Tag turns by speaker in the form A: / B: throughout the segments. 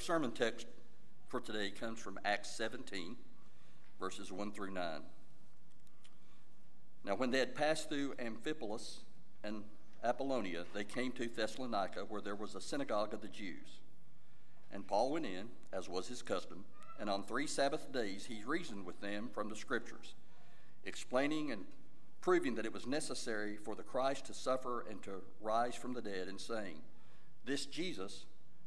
A: sermon text for today comes from Acts 17, verses 1 through 9. Now, when they had passed through Amphipolis and Apollonia, they came to Thessalonica, where there was a synagogue of the Jews. And Paul went in, as was his custom, and on three Sabbath days he reasoned with them from the Scriptures, explaining and proving that it was necessary for the Christ to suffer and to rise from the dead, and saying, This Jesus,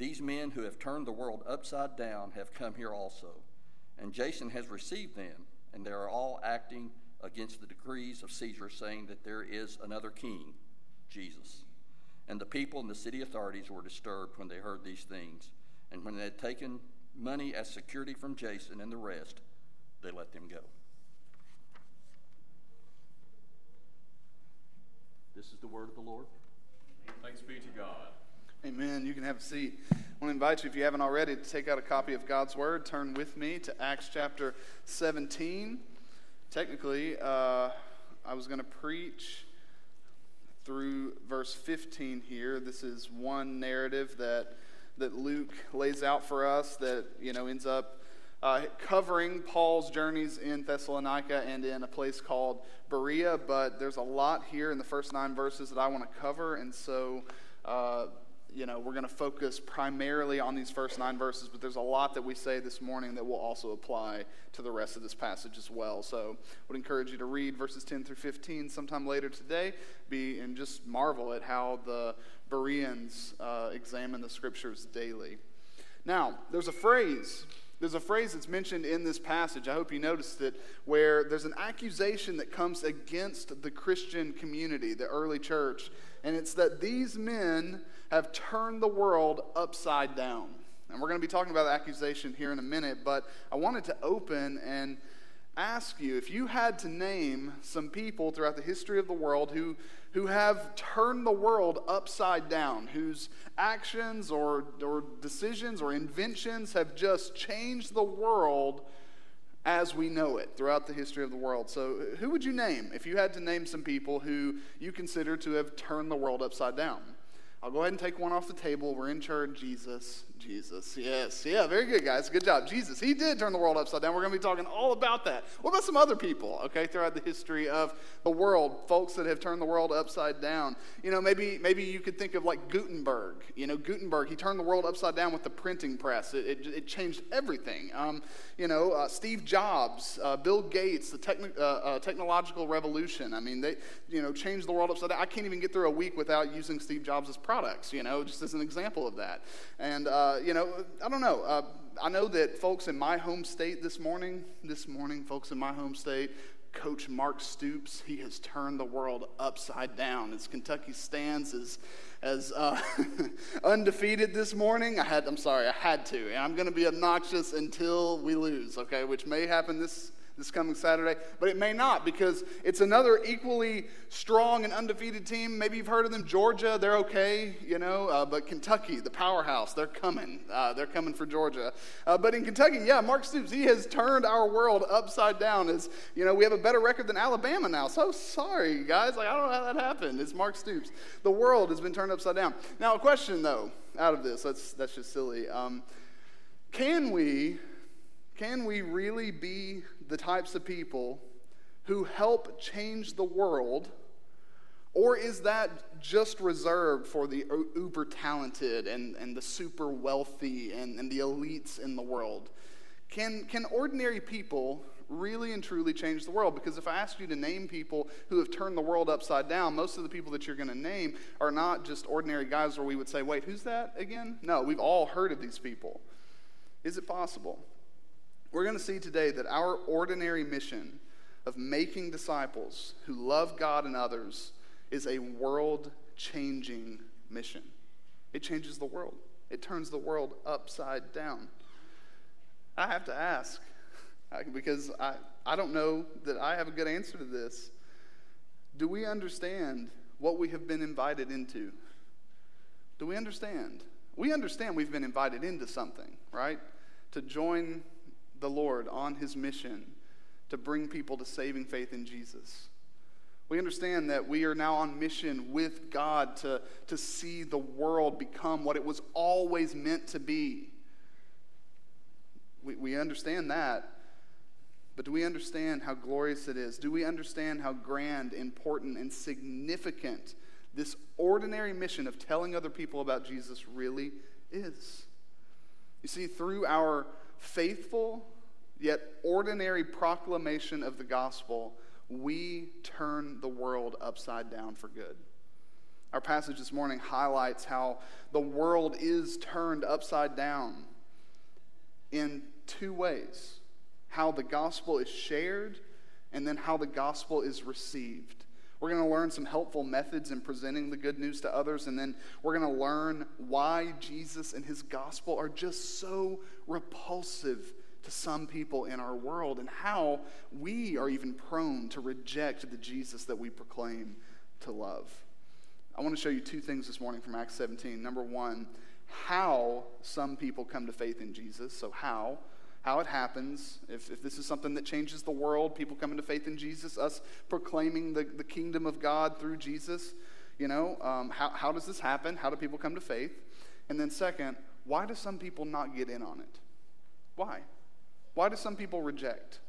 A: These men who have turned the world upside down have come here also. And Jason has received them, and they are all acting against the decrees of Caesar, saying that there is another king, Jesus. And the people and the city authorities were disturbed when they heard these things. And when they had taken money as security from Jason and the rest, they let them go. This is the word of the Lord.
B: Thanks be to God.
C: Amen. You can have a seat. I want to invite you, if you haven't already, to take out a copy of God's Word. Turn with me to Acts chapter 17. Technically, uh, I was going to preach through verse 15 here. This is one narrative that that Luke lays out for us that you know ends up uh, covering Paul's journeys in Thessalonica and in a place called Berea. But there's a lot here in the first nine verses that I want to cover, and so. Uh, you know, we're going to focus primarily on these first nine verses, but there's a lot that we say this morning that will also apply to the rest of this passage as well. So, I would encourage you to read verses 10 through 15 sometime later today, be and just marvel at how the Bereans uh, examine the scriptures daily. Now, there's a phrase. There's a phrase that's mentioned in this passage. I hope you noticed it, where there's an accusation that comes against the Christian community, the early church, and it's that these men have turned the world upside down. And we're going to be talking about the accusation here in a minute, but I wanted to open and ask you if you had to name some people throughout the history of the world who, who have turned the world upside down, whose actions or, or decisions or inventions have just changed the world as we know it throughout the history of the world. So, who would you name if you had to name some people who you consider to have turned the world upside down? I'll go ahead and take one off the table. We're in church. Jesus, Jesus. Yes. Yeah, very good, guys. Good job. Jesus. He did turn the world upside down. We're going to be talking all about that. What about some other people, okay, throughout the history of the world, folks that have turned the world upside down? You know, maybe maybe you could think of like Gutenberg. You know, Gutenberg, he turned the world upside down with the printing press. It, it, it changed everything. Um, you know, uh, Steve Jobs, uh, Bill Gates, the techni- uh, uh, technological revolution. I mean, they, you know, changed the world upside down. I can't even get through a week without using Steve Jobs' products, you know, just as an example of that. And, uh, you know, I don't know. I know that folks in my home state this morning, this morning, folks in my home state, Coach Mark Stoops, he has turned the world upside down. As Kentucky stands as, as uh, undefeated this morning, I had, I'm sorry, I had to. And I'm going to be obnoxious until we lose, okay, which may happen this this coming Saturday, but it may not because it's another equally strong and undefeated team. Maybe you've heard of them. Georgia, they're okay, you know, uh, but Kentucky, the powerhouse, they're coming. Uh, they're coming for Georgia. Uh, but in Kentucky, yeah, Mark Stoops, he has turned our world upside down. As you know, we have a better record than Alabama now. So sorry, guys. Like I don't know how that happened. It's Mark Stoops. The world has been turned upside down. Now, a question though, out of this, that's that's just silly. Um, can we can we really be the types of people who help change the world? Or is that just reserved for the uber talented and, and the super wealthy and, and the elites in the world? Can, can ordinary people really and truly change the world? Because if I ask you to name people who have turned the world upside down, most of the people that you're going to name are not just ordinary guys where we would say, wait, who's that again? No, we've all heard of these people. Is it possible? We're going to see today that our ordinary mission of making disciples who love God and others is a world changing mission. It changes the world, it turns the world upside down. I have to ask because I, I don't know that I have a good answer to this. Do we understand what we have been invited into? Do we understand? We understand we've been invited into something, right? To join the Lord on his mission to bring people to saving faith in Jesus. We understand that we are now on mission with God to, to see the world become what it was always meant to be. We, we understand that. But do we understand how glorious it is? Do we understand how grand, important, and significant this ordinary mission of telling other people about Jesus really is? You see, through our faithful yet ordinary proclamation of the gospel, we turn the world upside down for good. Our passage this morning highlights how the world is turned upside down in two ways how the gospel is shared, and then how the gospel is received. We're going to learn some helpful methods in presenting the good news to others, and then we're going to learn why Jesus and his gospel are just so repulsive to some people in our world, and how we are even prone to reject the Jesus that we proclaim to love. I want to show you two things this morning from Acts 17. Number one, how some people come to faith in Jesus. So, how? How it happens, if, if this is something that changes the world, people coming to faith in Jesus, us proclaiming the, the kingdom of God through Jesus, you know, um, how, how does this happen? How do people come to faith? And then, second, why do some people not get in on it? Why? Why do some people reject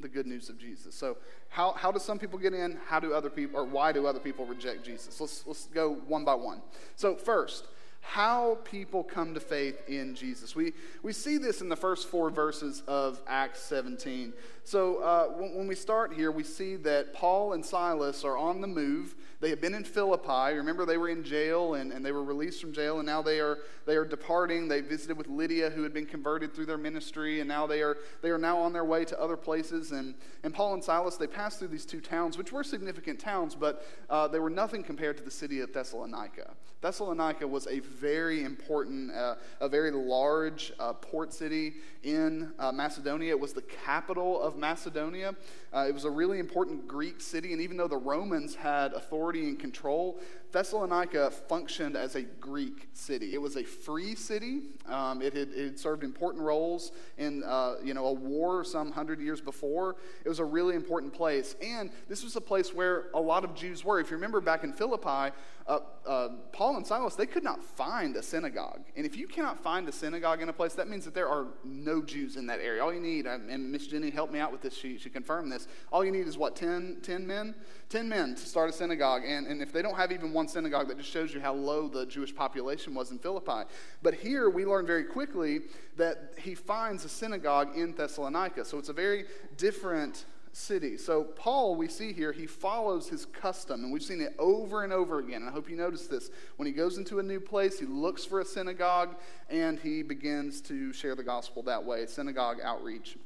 C: the good news of Jesus? So, how, how do some people get in? How do other people, or why do other people reject Jesus? Let's, let's go one by one. So, first, how people come to faith in Jesus. We, we see this in the first four verses of Acts 17. So uh, when, when, we start here, we see that Paul and Silas are on the move. They had been in Philippi. Remember, they were in jail and, and they were released from jail, and now they are, they are departing. They visited with Lydia, who had been converted through their ministry, and now they are, they are now on their way to other places. And, and Paul and Silas, they passed through these two towns, which were significant towns, but uh, they were nothing compared to the city of Thessalonica. Thessalonica was a very important, uh, a very large uh, port city in uh, Macedonia. It was the capital of Macedonia. Uh, it was a really important Greek city, and even though the Romans had authority and control, Thessalonica functioned as a Greek city. It was a free city. Um, it, had, it, had, served important roles in uh, you know, a war some hundred years before. It was a really important place. And this was a place where a lot of Jews were. If you remember back in Philippi, uh, uh, Paul and Silas, they could not find a synagogue. And if you cannot find a synagogue in a place, that means that there are no Jews in that area. All you need, and Miss Jenny helped me out with this, she, she confirmed this. All you need is what, 10, 10 men? 10 men to start a synagogue. And, and if they don't have even one synagogue, that just shows you how low the Jewish population was in Philippi. But here we learn very quickly that he finds a synagogue in Thessalonica. So it's a very different city. So, Paul, we see here, he follows his custom, and we've seen it over and over again. And I hope you notice this. When he goes into a new place, he looks for a synagogue and he begins to share the gospel that way synagogue outreach.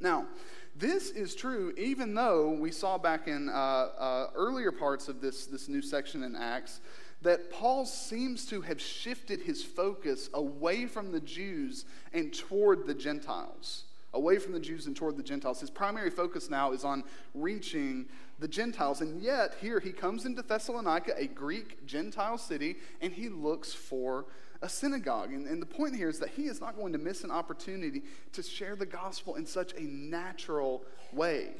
C: Now, this is true even though we saw back in uh, uh, earlier parts of this, this new section in Acts that Paul seems to have shifted his focus away from the Jews and toward the Gentiles. Away from the Jews and toward the Gentiles. His primary focus now is on reaching the Gentiles. And yet, here he comes into Thessalonica, a Greek Gentile city, and he looks for a synagogue. And, and the point here is that he is not going to miss an opportunity to share the gospel in such a natural way.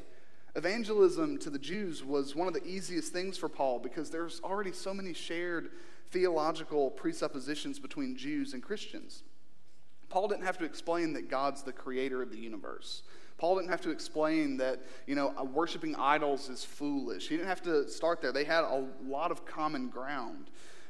C: Evangelism to the Jews was one of the easiest things for Paul because there's already so many shared theological presuppositions between Jews and Christians. Paul didn't have to explain that God's the creator of the universe. Paul didn't have to explain that, you know, uh, worshiping idols is foolish. He didn't have to start there. They had a lot of common ground.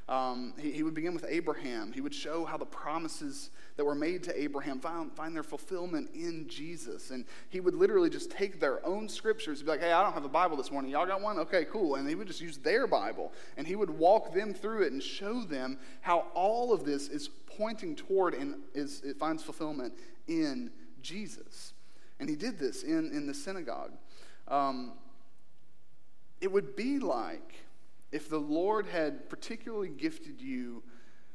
C: Um, he, he, would begin with Abraham. He would show how the promises that were made to Abraham find, find their fulfillment in Jesus. And he would literally just take their own scriptures and be like, hey, I don't have a Bible this morning. Y'all got one? Okay, cool. And he would just use their Bible. And he would walk them through it and show them how all of this is pointing toward and is, it finds fulfillment in Jesus. And he did this in, in the synagogue. Um, it would be like if the Lord had particularly gifted you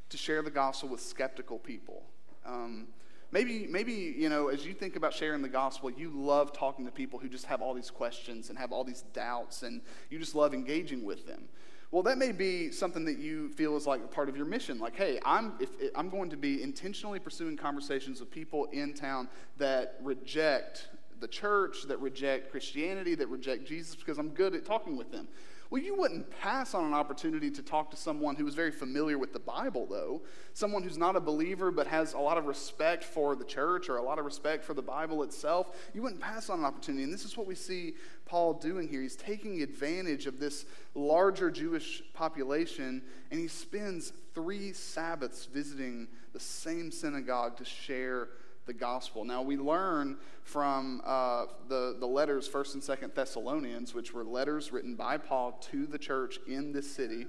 C: to share the gospel with skeptical people, um, Maybe, maybe, you know, as you think about sharing the gospel, you love talking to people who just have all these questions and have all these doubts, and you just love engaging with them. Well, that may be something that you feel is like a part of your mission. Like, hey, I'm, if, I'm going to be intentionally pursuing conversations with people in town that reject the church, that reject Christianity, that reject Jesus, because I'm good at talking with them. Well, you wouldn't pass on an opportunity to talk to someone who is very familiar with the Bible, though. Someone who's not a believer but has a lot of respect for the church or a lot of respect for the Bible itself. You wouldn't pass on an opportunity. And this is what we see Paul doing here. He's taking advantage of this larger Jewish population, and he spends three Sabbaths visiting the same synagogue to share the gospel. Now, we learn from uh, the, the letters, 1st and 2nd Thessalonians, which were letters written by Paul to the church in this city.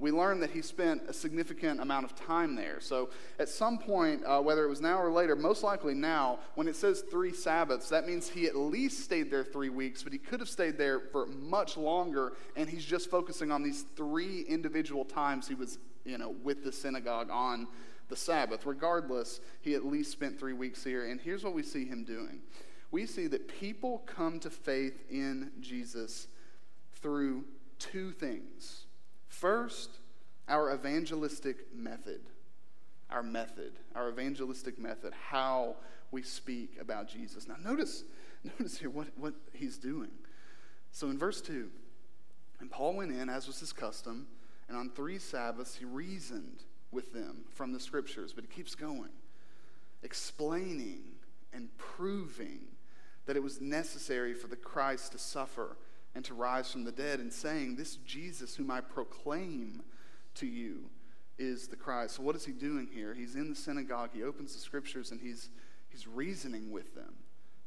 C: We learn that he spent a significant amount of time there. So, at some point, uh, whether it was now or later, most likely now, when it says three Sabbaths, that means he at least stayed there three weeks, but he could have stayed there for much longer, and he's just focusing on these three individual times he was, you know, with the synagogue on the Sabbath. Regardless, he at least spent three weeks here. And here's what we see him doing we see that people come to faith in Jesus through two things. First, our evangelistic method. Our method, our evangelistic method, how we speak about Jesus. Now, notice, notice here what, what he's doing. So, in verse 2, and Paul went in, as was his custom, and on three Sabbaths he reasoned with them from the scriptures, but it keeps going, explaining and proving that it was necessary for the Christ to suffer and to rise from the dead, and saying, This Jesus whom I proclaim to you is the Christ. So, what is he doing here? He's in the synagogue, he opens the scriptures, and he's, he's reasoning with them.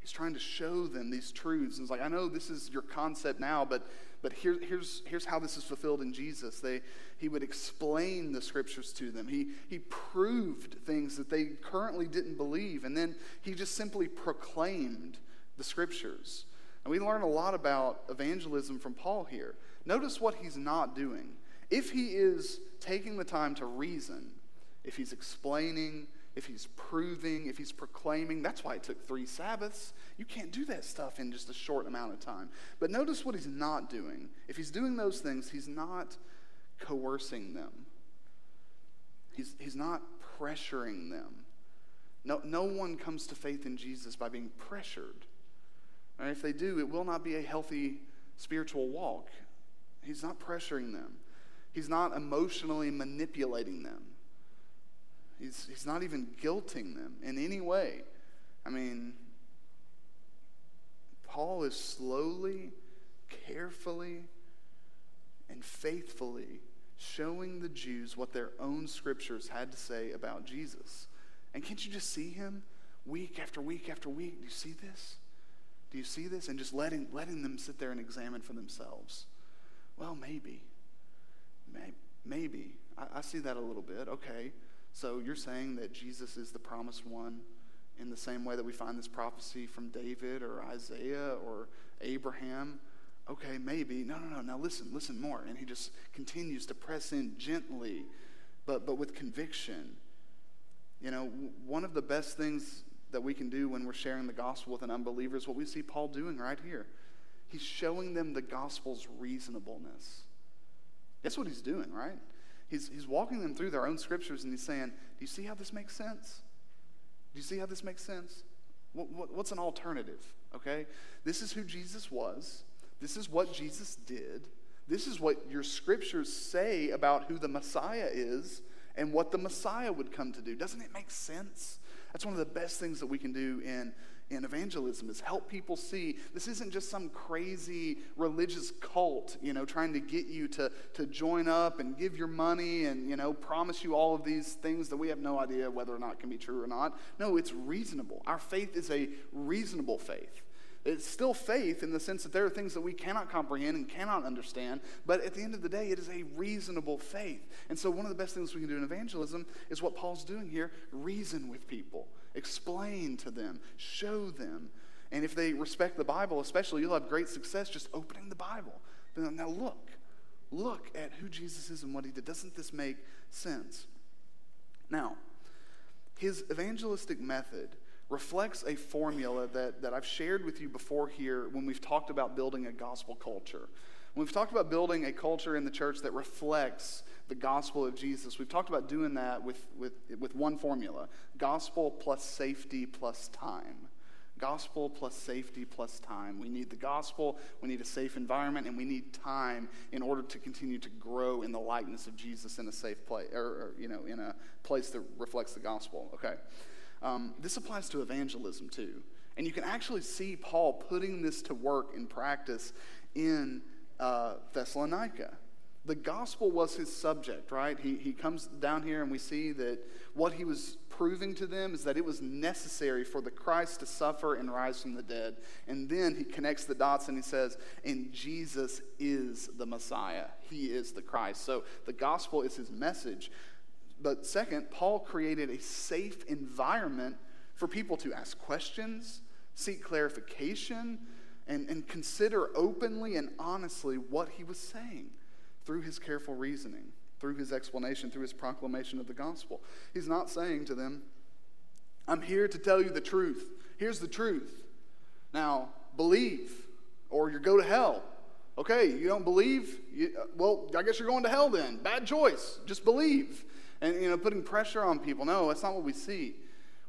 C: He's trying to show them these truths. And it's like, I know this is your concept now, but, but here, here's, here's how this is fulfilled in Jesus. They, he would explain the scriptures to them. He, he proved things that they currently didn't believe. And then he just simply proclaimed the scriptures. And we learn a lot about evangelism from Paul here. Notice what he's not doing. If he is taking the time to reason, if he's explaining, if he's proving, if he's proclaiming. That's why it took three Sabbaths. You can't do that stuff in just a short amount of time. But notice what he's not doing. If he's doing those things, he's not coercing them, he's, he's not pressuring them. No, no one comes to faith in Jesus by being pressured. If they do, it will not be a healthy spiritual walk. He's not pressuring them. He's not emotionally manipulating them. He's, he's not even guilting them in any way. I mean, Paul is slowly, carefully, and faithfully showing the Jews what their own scriptures had to say about Jesus. And can't you just see him week after week after week? Do you see this? Do you see this? And just letting, letting them sit there and examine for themselves. Well, maybe. Maybe. I, I see that a little bit. Okay. So you're saying that Jesus is the promised one in the same way that we find this prophecy from David or Isaiah or Abraham? Okay, maybe. No, no, no. Now listen, listen more. And he just continues to press in gently, but, but with conviction. You know, one of the best things that we can do when we're sharing the gospel with an unbeliever is what we see Paul doing right here. He's showing them the gospel's reasonableness. That's what he's doing, right? He's, he's walking them through their own scriptures and he's saying, Do you see how this makes sense? Do you see how this makes sense? What, what, what's an alternative? Okay? This is who Jesus was. This is what Jesus did. This is what your scriptures say about who the Messiah is and what the Messiah would come to do. Doesn't it make sense? That's one of the best things that we can do in in evangelism is help people see this isn't just some crazy religious cult, you know, trying to get you to, to join up and give your money and, you know, promise you all of these things that we have no idea whether or not can be true or not. No, it's reasonable. Our faith is a reasonable faith. It's still faith in the sense that there are things that we cannot comprehend and cannot understand, but at the end of the day, it is a reasonable faith. And so, one of the best things we can do in evangelism is what Paul's doing here reason with people. Explain to them, show them. And if they respect the Bible, especially, you'll have great success just opening the Bible. Now, look, look at who Jesus is and what he did. Doesn't this make sense? Now, his evangelistic method reflects a formula that, that I've shared with you before here when we've talked about building a gospel culture. When we've talked about building a culture in the church that reflects the gospel of Jesus, we've talked about doing that with, with, with one formula gospel plus safety plus time. Gospel plus safety plus time. We need the gospel, we need a safe environment, and we need time in order to continue to grow in the likeness of Jesus in a safe place, or, or you know, in a place that reflects the gospel. Okay. Um, this applies to evangelism too. And you can actually see Paul putting this to work in practice in uh, Thessalonica. The gospel was his subject, right? He, he comes down here and we see that what he was proving to them is that it was necessary for the Christ to suffer and rise from the dead. And then he connects the dots and he says, and Jesus is the Messiah. He is the Christ. So the gospel is his message. But second, Paul created a safe environment for people to ask questions, seek clarification, and, and consider openly and honestly what he was saying through his careful reasoning, through his explanation, through his proclamation of the gospel. He's not saying to them, I'm here to tell you the truth. Here's the truth. Now, believe, or you go to hell. Okay, you don't believe? You, well, I guess you're going to hell then. Bad choice. Just believe and you know putting pressure on people no that's not what we see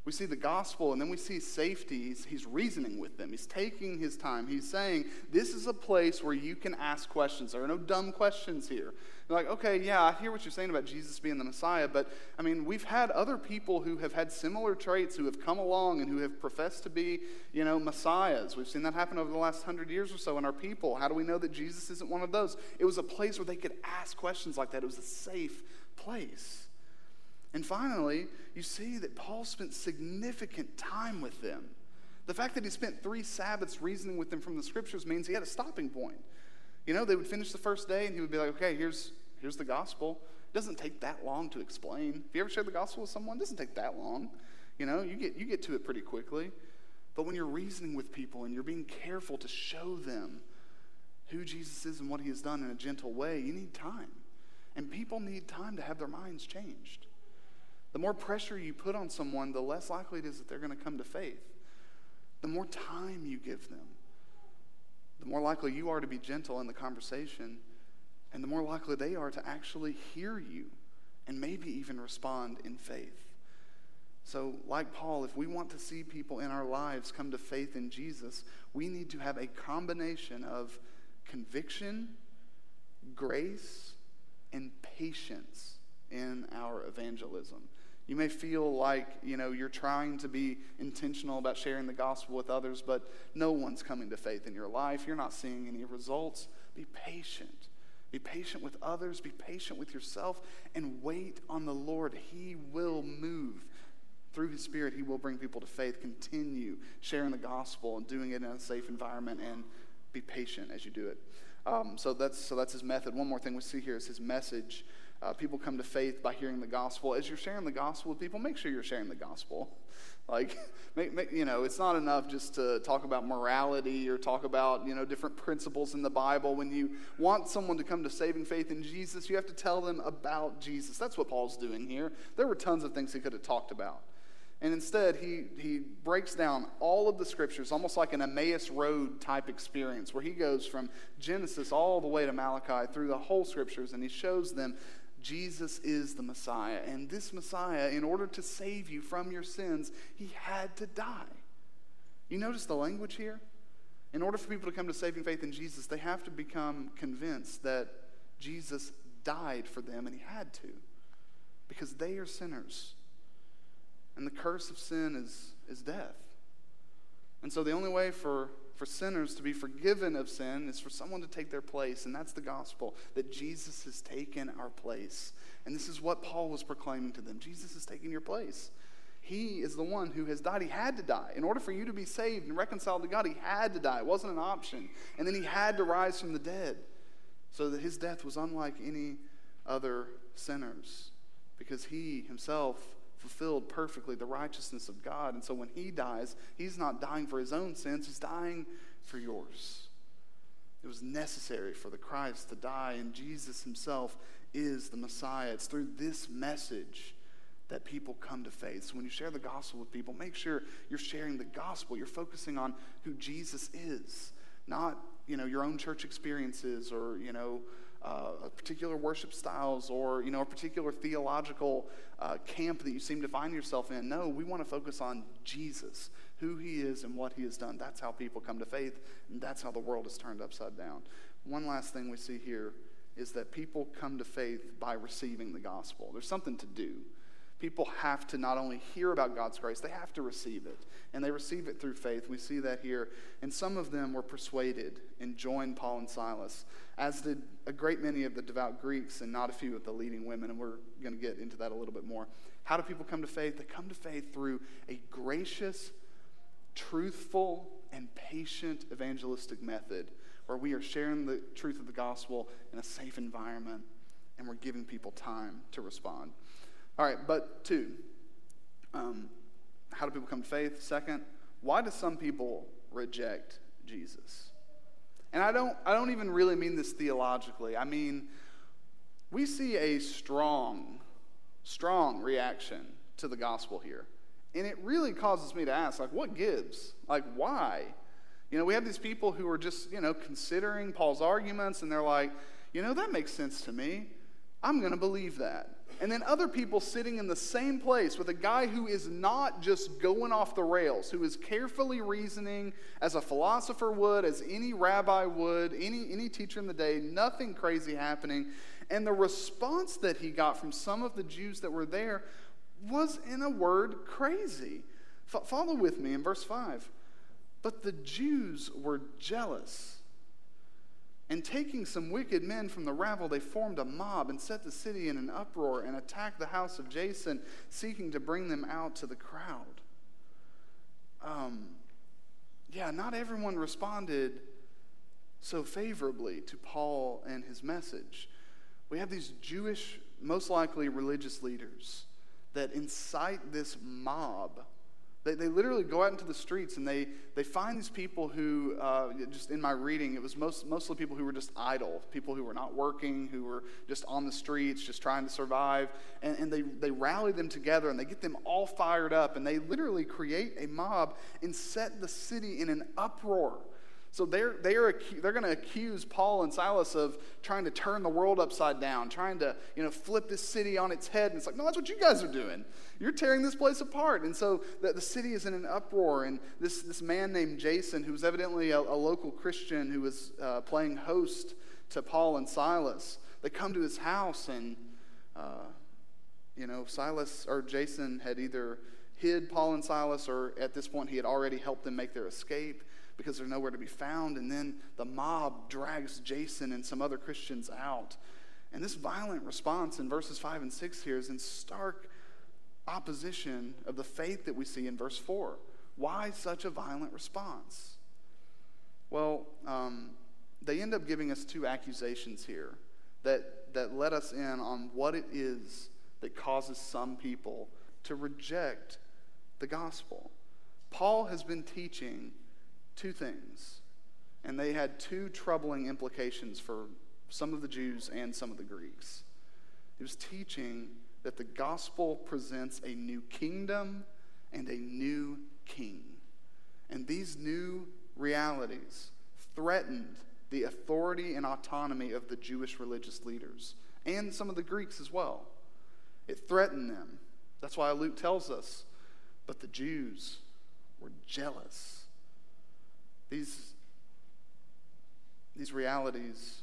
C: we see the gospel and then we see safety. He's, he's reasoning with them. He's taking his time. He's saying this is a place where you can ask questions. There are no dumb questions here. You're like okay yeah i hear what you're saying about jesus being the messiah but i mean we've had other people who have had similar traits who have come along and who have professed to be you know messiahs. We've seen that happen over the last hundred years or so in our people. How do we know that jesus isn't one of those? It was a place where they could ask questions like that. It was a safe place and finally, you see that Paul spent significant time with them. The fact that he spent three Sabbaths reasoning with them from the scriptures means he had a stopping point. You know, they would finish the first day and he would be like, okay, here's, here's the gospel. It doesn't take that long to explain. Have you ever shared the gospel with someone? It doesn't take that long. You know, you get, you get to it pretty quickly. But when you're reasoning with people and you're being careful to show them who Jesus is and what he has done in a gentle way, you need time. And people need time to have their minds changed. The more pressure you put on someone, the less likely it is that they're going to come to faith. The more time you give them, the more likely you are to be gentle in the conversation, and the more likely they are to actually hear you and maybe even respond in faith. So, like Paul, if we want to see people in our lives come to faith in Jesus, we need to have a combination of conviction, grace, and patience in our evangelism. You may feel like, you know, you're trying to be intentional about sharing the gospel with others, but no one's coming to faith in your life. You're not seeing any results. Be patient. Be patient with others, be patient with yourself, and wait on the Lord. He will move. Through His Spirit, He will bring people to faith. Continue sharing the gospel and doing it in a safe environment, and be patient as you do it. Um, so, that's, so that's His method. One more thing we see here is His message. Uh, people come to faith by hearing the gospel. As you're sharing the gospel with people, make sure you're sharing the gospel. Like, make, make, you know, it's not enough just to talk about morality or talk about, you know, different principles in the Bible. When you want someone to come to saving faith in Jesus, you have to tell them about Jesus. That's what Paul's doing here. There were tons of things he could have talked about. And instead, he, he breaks down all of the scriptures, almost like an Emmaus Road type experience, where he goes from Genesis all the way to Malachi through the whole scriptures, and he shows them Jesus is the Messiah. And this Messiah, in order to save you from your sins, he had to die. You notice the language here? In order for people to come to saving faith in Jesus, they have to become convinced that Jesus died for them, and he had to, because they are sinners. And the curse of sin is, is death. And so the only way for for sinners to be forgiven of sin is for someone to take their place, and that's the gospel that Jesus has taken our place. And this is what Paul was proclaiming to them Jesus has taken your place. He is the one who has died. He had to die. In order for you to be saved and reconciled to God, he had to die. It wasn't an option. And then he had to rise from the dead so that his death was unlike any other sinners because he himself fulfilled perfectly the righteousness of God. And so when he dies, he's not dying for his own sins, he's dying for yours. It was necessary for the Christ to die, and Jesus himself is the Messiah. It's through this message that people come to faith. So when you share the gospel with people, make sure you're sharing the gospel. You're focusing on who Jesus is, not you know your own church experiences or you know uh, particular worship styles or you know a particular theological uh, camp that you seem to find yourself in. No, we want to focus on Jesus, who He is, and what He has done. That's how people come to faith, and that's how the world is turned upside down. One last thing we see here is that people come to faith by receiving the gospel. There's something to do people have to not only hear about God's grace, they have to receive it. And they receive it through faith. We see that here. And some of them were persuaded and joined Paul and Silas, as did a great many of the devout Greeks and not a few of the leading women. And we're going to get into that a little bit more. How do people come to faith? They come to faith through a gracious, truthful, and patient evangelistic method where we are sharing the truth of the gospel in a safe environment and we're giving people time to respond. All right, but two, um, how do people come to faith? Second, why do some people reject Jesus? And I don't, I don't even really mean this theologically. I mean, we see a strong, strong reaction to the gospel here. And it really causes me to ask, like, what gives? Like, why? You know, we have these people who are just, you know, considering Paul's arguments, and they're like, you know, that makes sense to me. I'm going to believe that and then other people sitting in the same place with a guy who is not just going off the rails, who is carefully reasoning as a philosopher would, as any rabbi would, any, any teacher in the day, nothing crazy happening. And the response that he got from some of the Jews that were there was, in a word, crazy. F- follow with me in verse 5. But the Jews were jealous and taking some wicked men from the rabble, they formed a mob and set the city in an uproar and attacked the house of Jason, seeking to bring them out to the crowd. Um, yeah, not everyone responded so favorably to Paul and his message. We have these Jewish, most likely religious leaders that incite this mob they, they literally go out into the streets and they, they find these people who, uh, just in my reading, it was most, mostly people who were just idle, people who were not working, who were just on the streets, just trying to survive. And, and they, they rally them together and they get them all fired up and they literally create a mob and set the city in an uproar. So they're, they're, they're going to accuse Paul and Silas of trying to turn the world upside down, trying to you know, flip this city on its head. And it's like, no, that's what you guys are doing. You're tearing this place apart. And so the, the city is in an uproar. And this, this man named Jason, who was evidently a, a local Christian who was uh, playing host to Paul and Silas, they come to his house and, uh, you know, Silas or Jason had either hid Paul and Silas or at this point he had already helped them make their escape because they're nowhere to be found. And then the mob drags Jason and some other Christians out. And this violent response in verses 5 and 6 here is in stark opposition of the faith that we see in verse 4. Why such a violent response? Well, um, they end up giving us two accusations here that, that let us in on what it is that causes some people to reject the gospel. Paul has been teaching two things, and they had two troubling implications for some of the Jews and some of the Greeks. He was teaching that the gospel presents a new kingdom and a new king. And these new realities threatened the authority and autonomy of the Jewish religious leaders and some of the Greeks as well. It threatened them. That's why Luke tells us. But the Jews were jealous these, these realities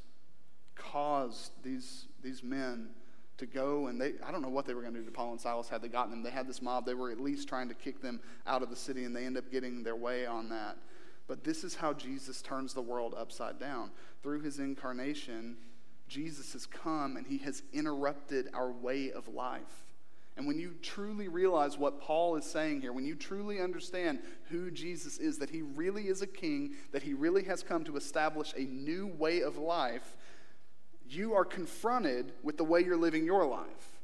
C: caused these, these men to go and they i don't know what they were going to do to paul and silas had they gotten them. They had this mob. They were at least trying to kick them out of the city and they end up getting their way on that. But this is how jesus turns the world upside down. Through his incarnation jesus has come and he has interrupted our way of life and when you truly realize what Paul is saying here, when you truly understand who Jesus is, that he really is a king, that he really has come to establish a new way of life, you are confronted with the way you're living your life.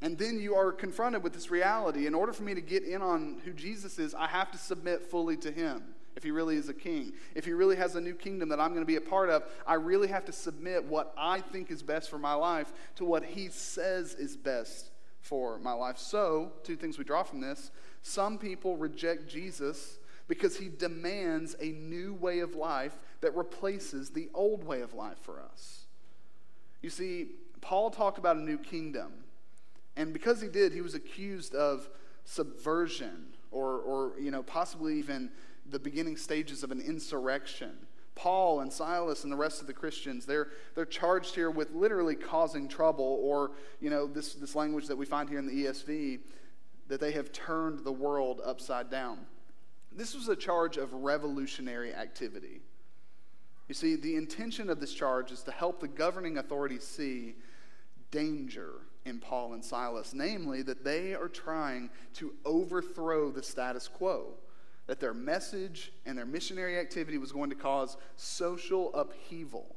C: And then you are confronted with this reality. In order for me to get in on who Jesus is, I have to submit fully to him if he really is a king. If he really has a new kingdom that I'm going to be a part of, I really have to submit what I think is best for my life to what he says is best for my life. So, two things we draw from this some people reject Jesus because he demands a new way of life that replaces the old way of life for us. You see, Paul talked about a new kingdom, and because he did, he was accused of subversion or, or you know, possibly even the beginning stages of an insurrection. Paul and Silas and the rest of the Christians, they're, they're charged here with literally causing trouble, or, you know, this, this language that we find here in the ESV, that they have turned the world upside down. This was a charge of revolutionary activity. You see, the intention of this charge is to help the governing authorities see danger in Paul and Silas, namely that they are trying to overthrow the status quo, that their message and their missionary activity was going to cause social upheaval.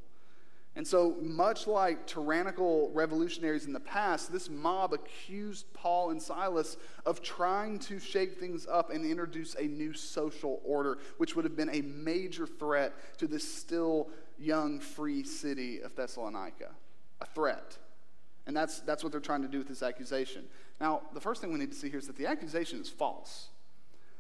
C: And so, much like tyrannical revolutionaries in the past, this mob accused Paul and Silas of trying to shake things up and introduce a new social order, which would have been a major threat to this still young, free city of Thessalonica. A threat. And that's, that's what they're trying to do with this accusation. Now, the first thing we need to see here is that the accusation is false.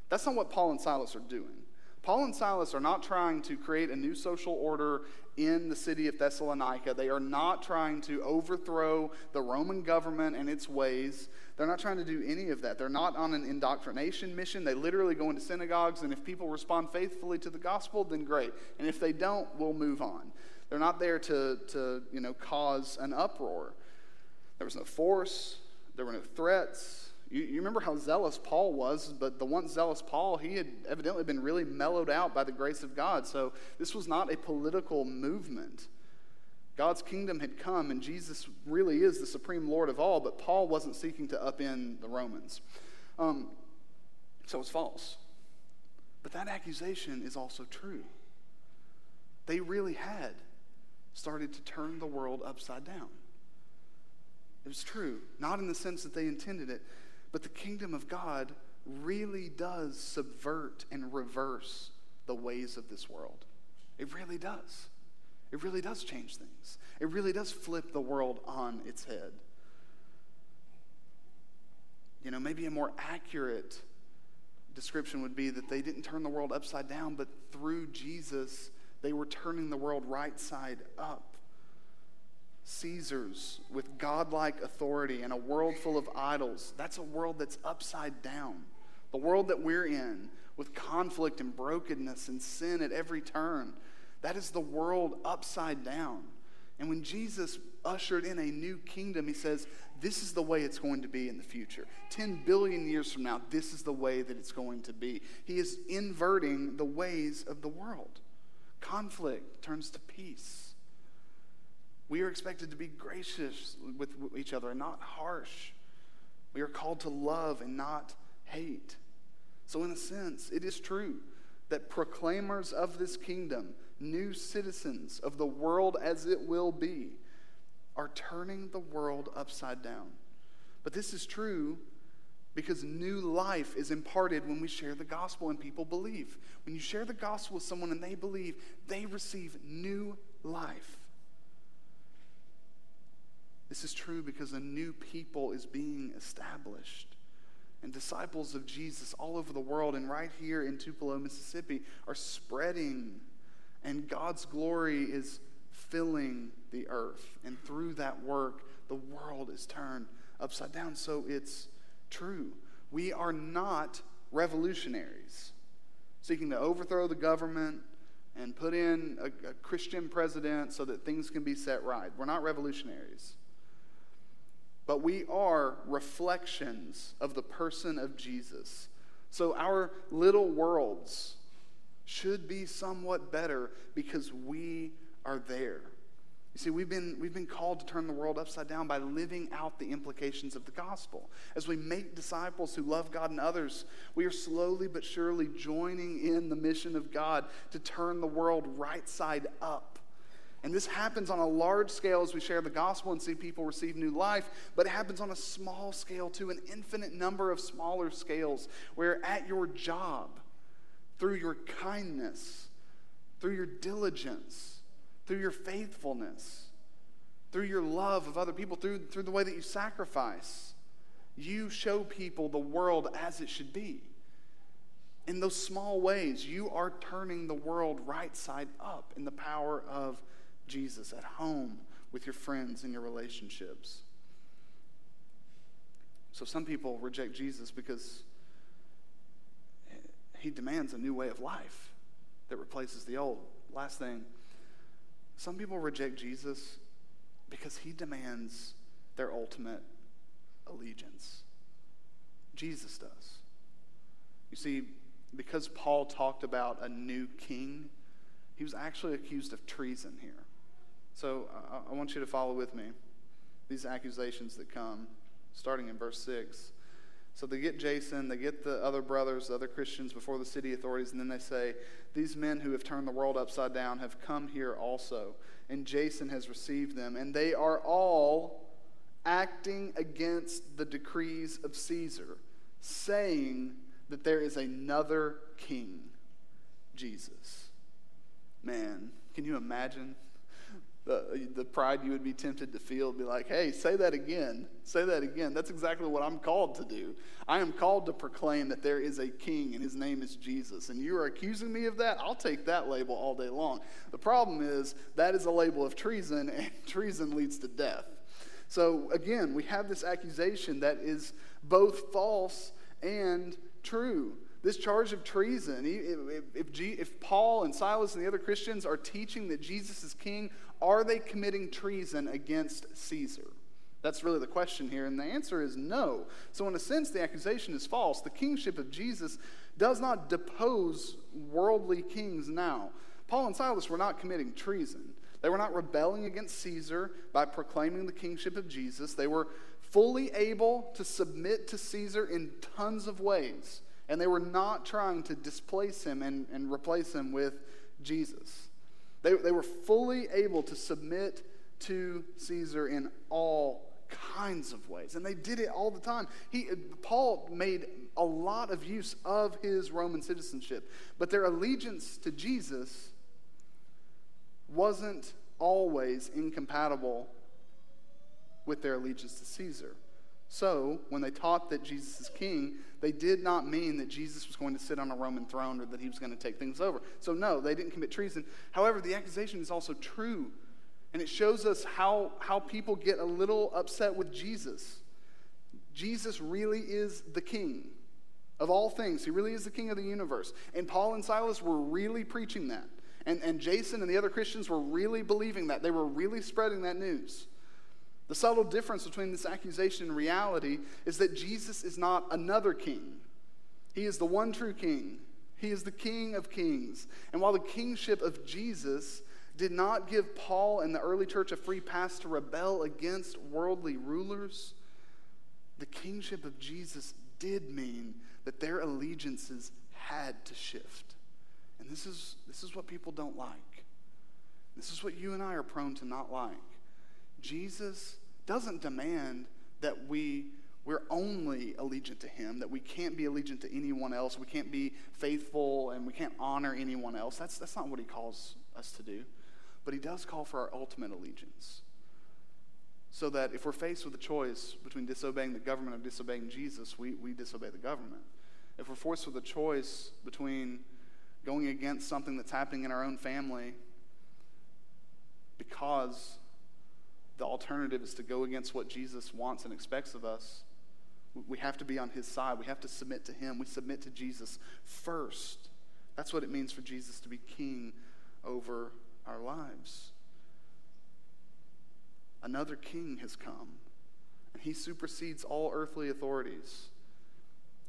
C: That's not what Paul and Silas are doing. Paul and Silas are not trying to create a new social order in the city of Thessalonica. They are not trying to overthrow the Roman government and its ways. They're not trying to do any of that. They're not on an indoctrination mission. They literally go into synagogues, and if people respond faithfully to the gospel, then great. And if they don't, we'll move on. They're not there to, to you know, cause an uproar. There was no force, there were no threats, you, you remember how zealous Paul was, but the once zealous Paul, he had evidently been really mellowed out by the grace of God. So this was not a political movement. God's kingdom had come, and Jesus really is the supreme Lord of all, but Paul wasn't seeking to upend the Romans. Um, so it's false. But that accusation is also true. They really had started to turn the world upside down. It was true, not in the sense that they intended it, but the kingdom of God really does subvert and reverse the ways of this world. It really does. It really does change things. It really does flip the world on its head. You know, maybe a more accurate description would be that they didn't turn the world upside down, but through Jesus, they were turning the world right side up. Caesars with godlike authority and a world full of idols. That's a world that's upside down. The world that we're in with conflict and brokenness and sin at every turn. That is the world upside down. And when Jesus ushered in a new kingdom, he says, This is the way it's going to be in the future. 10 billion years from now, this is the way that it's going to be. He is inverting the ways of the world. Conflict turns to peace. We are expected to be gracious with each other and not harsh. We are called to love and not hate. So, in a sense, it is true that proclaimers of this kingdom, new citizens of the world as it will be, are turning the world upside down. But this is true because new life is imparted when we share the gospel and people believe. When you share the gospel with someone and they believe, they receive new life. This is true because a new people is being established. And disciples of Jesus all over the world and right here in Tupelo, Mississippi are spreading. And God's glory is filling the earth. And through that work, the world is turned upside down. So it's true. We are not revolutionaries seeking to overthrow the government and put in a, a Christian president so that things can be set right. We're not revolutionaries but we are reflections of the person of Jesus. So our little worlds should be somewhat better because we are there. You see, we've been, we've been called to turn the world upside down by living out the implications of the gospel. As we make disciples who love God and others, we are slowly but surely joining in the mission of God to turn the world right side up and this happens on a large scale as we share the gospel and see people receive new life, but it happens on a small scale too, an infinite number of smaller scales, where at your job, through your kindness, through your diligence, through your faithfulness, through your love of other people, through, through the way that you sacrifice, you show people the world as it should be. In those small ways, you are turning the world right side up in the power of Jesus at home with your friends and your relationships. So some people reject Jesus because he demands a new way of life that replaces the old. Last thing, some people reject Jesus because he demands their ultimate allegiance. Jesus does. You see, because Paul talked about a new king, he was actually accused of treason here. So I, I want you to follow with me these accusations that come, starting in verse 6. So they get Jason, they get the other brothers, the other Christians before the city authorities, and then they say, These men who have turned the world upside down have come here also. And Jason has received them, and they are all acting against the decrees of Caesar, saying that there is another king, Jesus. Man, can you imagine the, the pride you would be tempted to feel? Be like, hey, say that again. Say that again. That's exactly what I'm called to do. I am called to proclaim that there is a king and his name is Jesus. And you are accusing me of that? I'll take that label all day long. The problem is that is a label of treason, and treason leads to death. So again, we have this accusation that is both false and true. This charge of treason, if, if, if, Paul and Silas and the other Christians are teaching that Jesus is king, are they committing treason against Caesar? That's really the question here, and the answer is no. So, in a sense, the accusation is false. The kingship of Jesus does not depose worldly kings now. Paul and Silas were not committing treason. They were not rebelling against Caesar by proclaiming the kingship of Jesus. They were fully able to submit to Caesar in tons of ways. And they were not trying to displace him and, and replace him with Jesus. They, they were fully able to submit to Caesar in all kinds of ways. And they did it all the time. He, Paul made a lot of use of his Roman citizenship, but their allegiance to Jesus wasn't always incompatible with their allegiance to Caesar. So, when they taught that Jesus is king, they did not mean that Jesus was going to sit on a Roman throne or that he was going to take things over. So, no, they didn't commit treason. However, the accusation is also true. And it shows us how, how people get a little upset with Jesus. Jesus really is the king of all things, he really is the king of the universe. And Paul and Silas were really preaching that. And, and Jason and the other Christians were really believing that. They were really spreading that news. The subtle difference between this accusation and reality is that Jesus is not another king. He is the one true king. He is the king of kings. And while the kingship of Jesus did not give Paul and the early church a free pass to rebel against worldly rulers, the kingship of Jesus did mean that their allegiances had to shift. And this is, this is what people don't like. This is what you and I are prone to not like. Jesus doesn't demand that we we're only allegiant to him, that we can't be allegiant to anyone else, we can't be faithful and we can't honor anyone else. That's, that's not what he calls us to do. But he does call for our ultimate allegiance. So that if we're faced with a choice between disobeying the government or disobeying Jesus, we, we disobey the government. If we're forced with a choice between going against something that's happening in our own family because the alternative is to go against what Jesus wants and expects of us. We have to be on his side. We have to submit to him. We submit to Jesus first. That's what it means for Jesus to be king over our lives. Another king has come, and he supersedes all earthly authorities.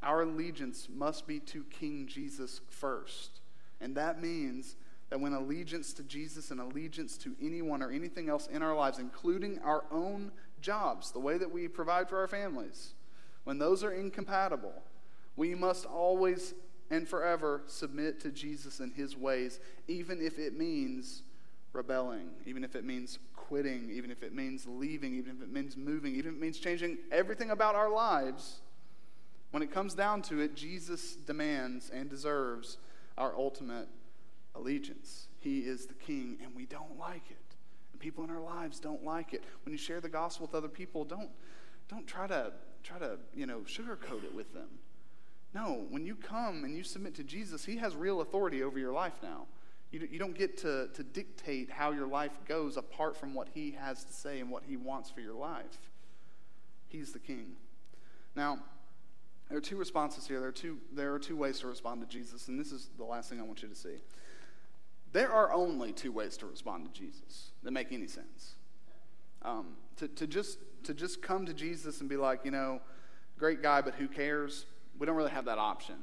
C: Our allegiance must be to King Jesus first. And that means that when allegiance to Jesus and allegiance to anyone or anything else in our lives, including our own jobs, the way that we provide for our families, when those are incompatible, we must always and forever submit to Jesus and his ways, even if it means rebelling, even if it means quitting, even if it means leaving, even if it means moving, even if it means changing everything about our lives. When it comes down to it, Jesus demands and deserves our ultimate allegiance. He is the king, and we don't like it. And people in our lives don't like it. When you share the gospel with other people, don't, don't try to try to, you know, sugarcoat it with them. No, when you come and you submit to Jesus, He has real authority over your life now. You, you don't get to, to dictate how your life goes apart from what He has to say and what He wants for your life. He's the King. Now, there are two responses here. There are two, there are two ways to respond to Jesus, and this is the last thing I want you to see. There are only two ways to respond to Jesus that make any sense. Um, to, to, just, to just come to Jesus and be like, you know, great guy, but who cares? We don't really have that option.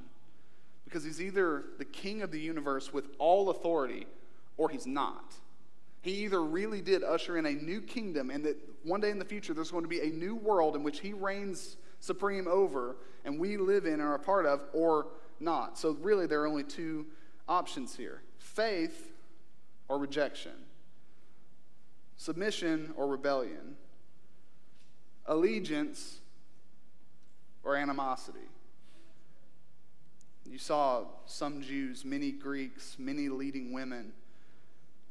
C: Because he's either the king of the universe with all authority or he's not. He either really did usher in a new kingdom and that one day in the future there's going to be a new world in which he reigns supreme over and we live in and are a part of, or not. So, really, there are only two options here faith or rejection, submission or rebellion, allegiance or animosity. You saw some Jews, many Greeks, many leading women.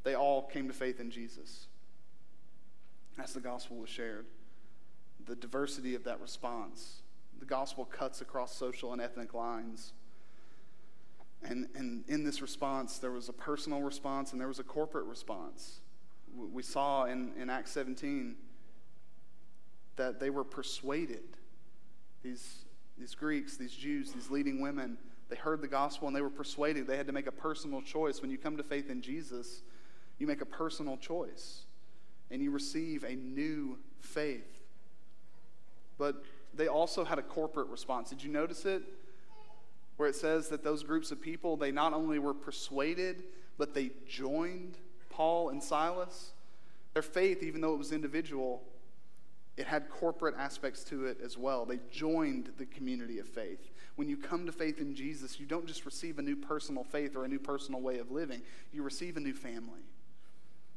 C: They all came to faith in Jesus as the gospel was shared. The diversity of that response. The gospel cuts across social and ethnic lines. And, and in this response, there was a personal response and there was a corporate response. We saw in, in Acts 17 that they were persuaded. These, these Greeks, these Jews, these leading women, they heard the gospel and they were persuaded. They had to make a personal choice. When you come to faith in Jesus, you make a personal choice and you receive a new faith. But they also had a corporate response. Did you notice it? Where it says that those groups of people, they not only were persuaded, but they joined Paul and Silas. Their faith, even though it was individual, it had corporate aspects to it as well. They joined the community of faith. When you come to faith in Jesus, you don't just receive a new personal faith or a new personal way of living, you receive a new family.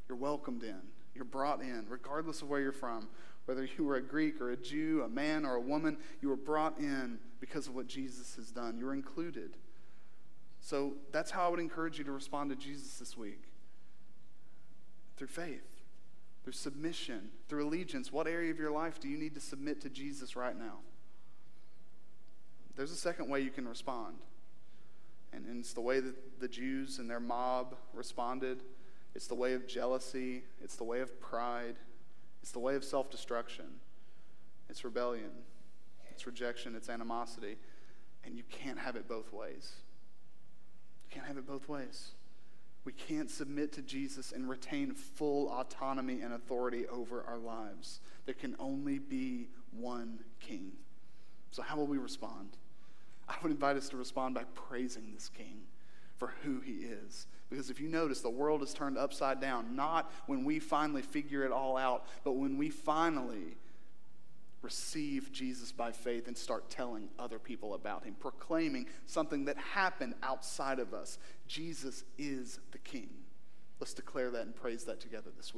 C: You're welcomed in, you're brought in, regardless of where you're from. Whether you were a Greek or a Jew, a man or a woman, you were brought in because of what Jesus has done. You're included. So that's how I would encourage you to respond to Jesus this week through faith through submission, through allegiance. What area of your life do you need to submit to Jesus right now? There's a second way you can respond. And, and it's the way that the Jews and their mob responded. It's the way of jealousy. It's the way of pride. It's the way of self destruction. It's rebellion. It's rejection. It's animosity. And you can't have it both ways. You can't have it both ways. We can't submit to Jesus and retain full autonomy and authority over our lives. There can only be one king. So, how will we respond? I would invite us to respond by praising this king for who he is. Because if you notice, the world is turned upside down, not when we finally figure it all out, but when we finally receive Jesus by faith and start telling other people about him, proclaiming something that happened outside of us. Jesus is the King. Let's declare that and praise that together this week.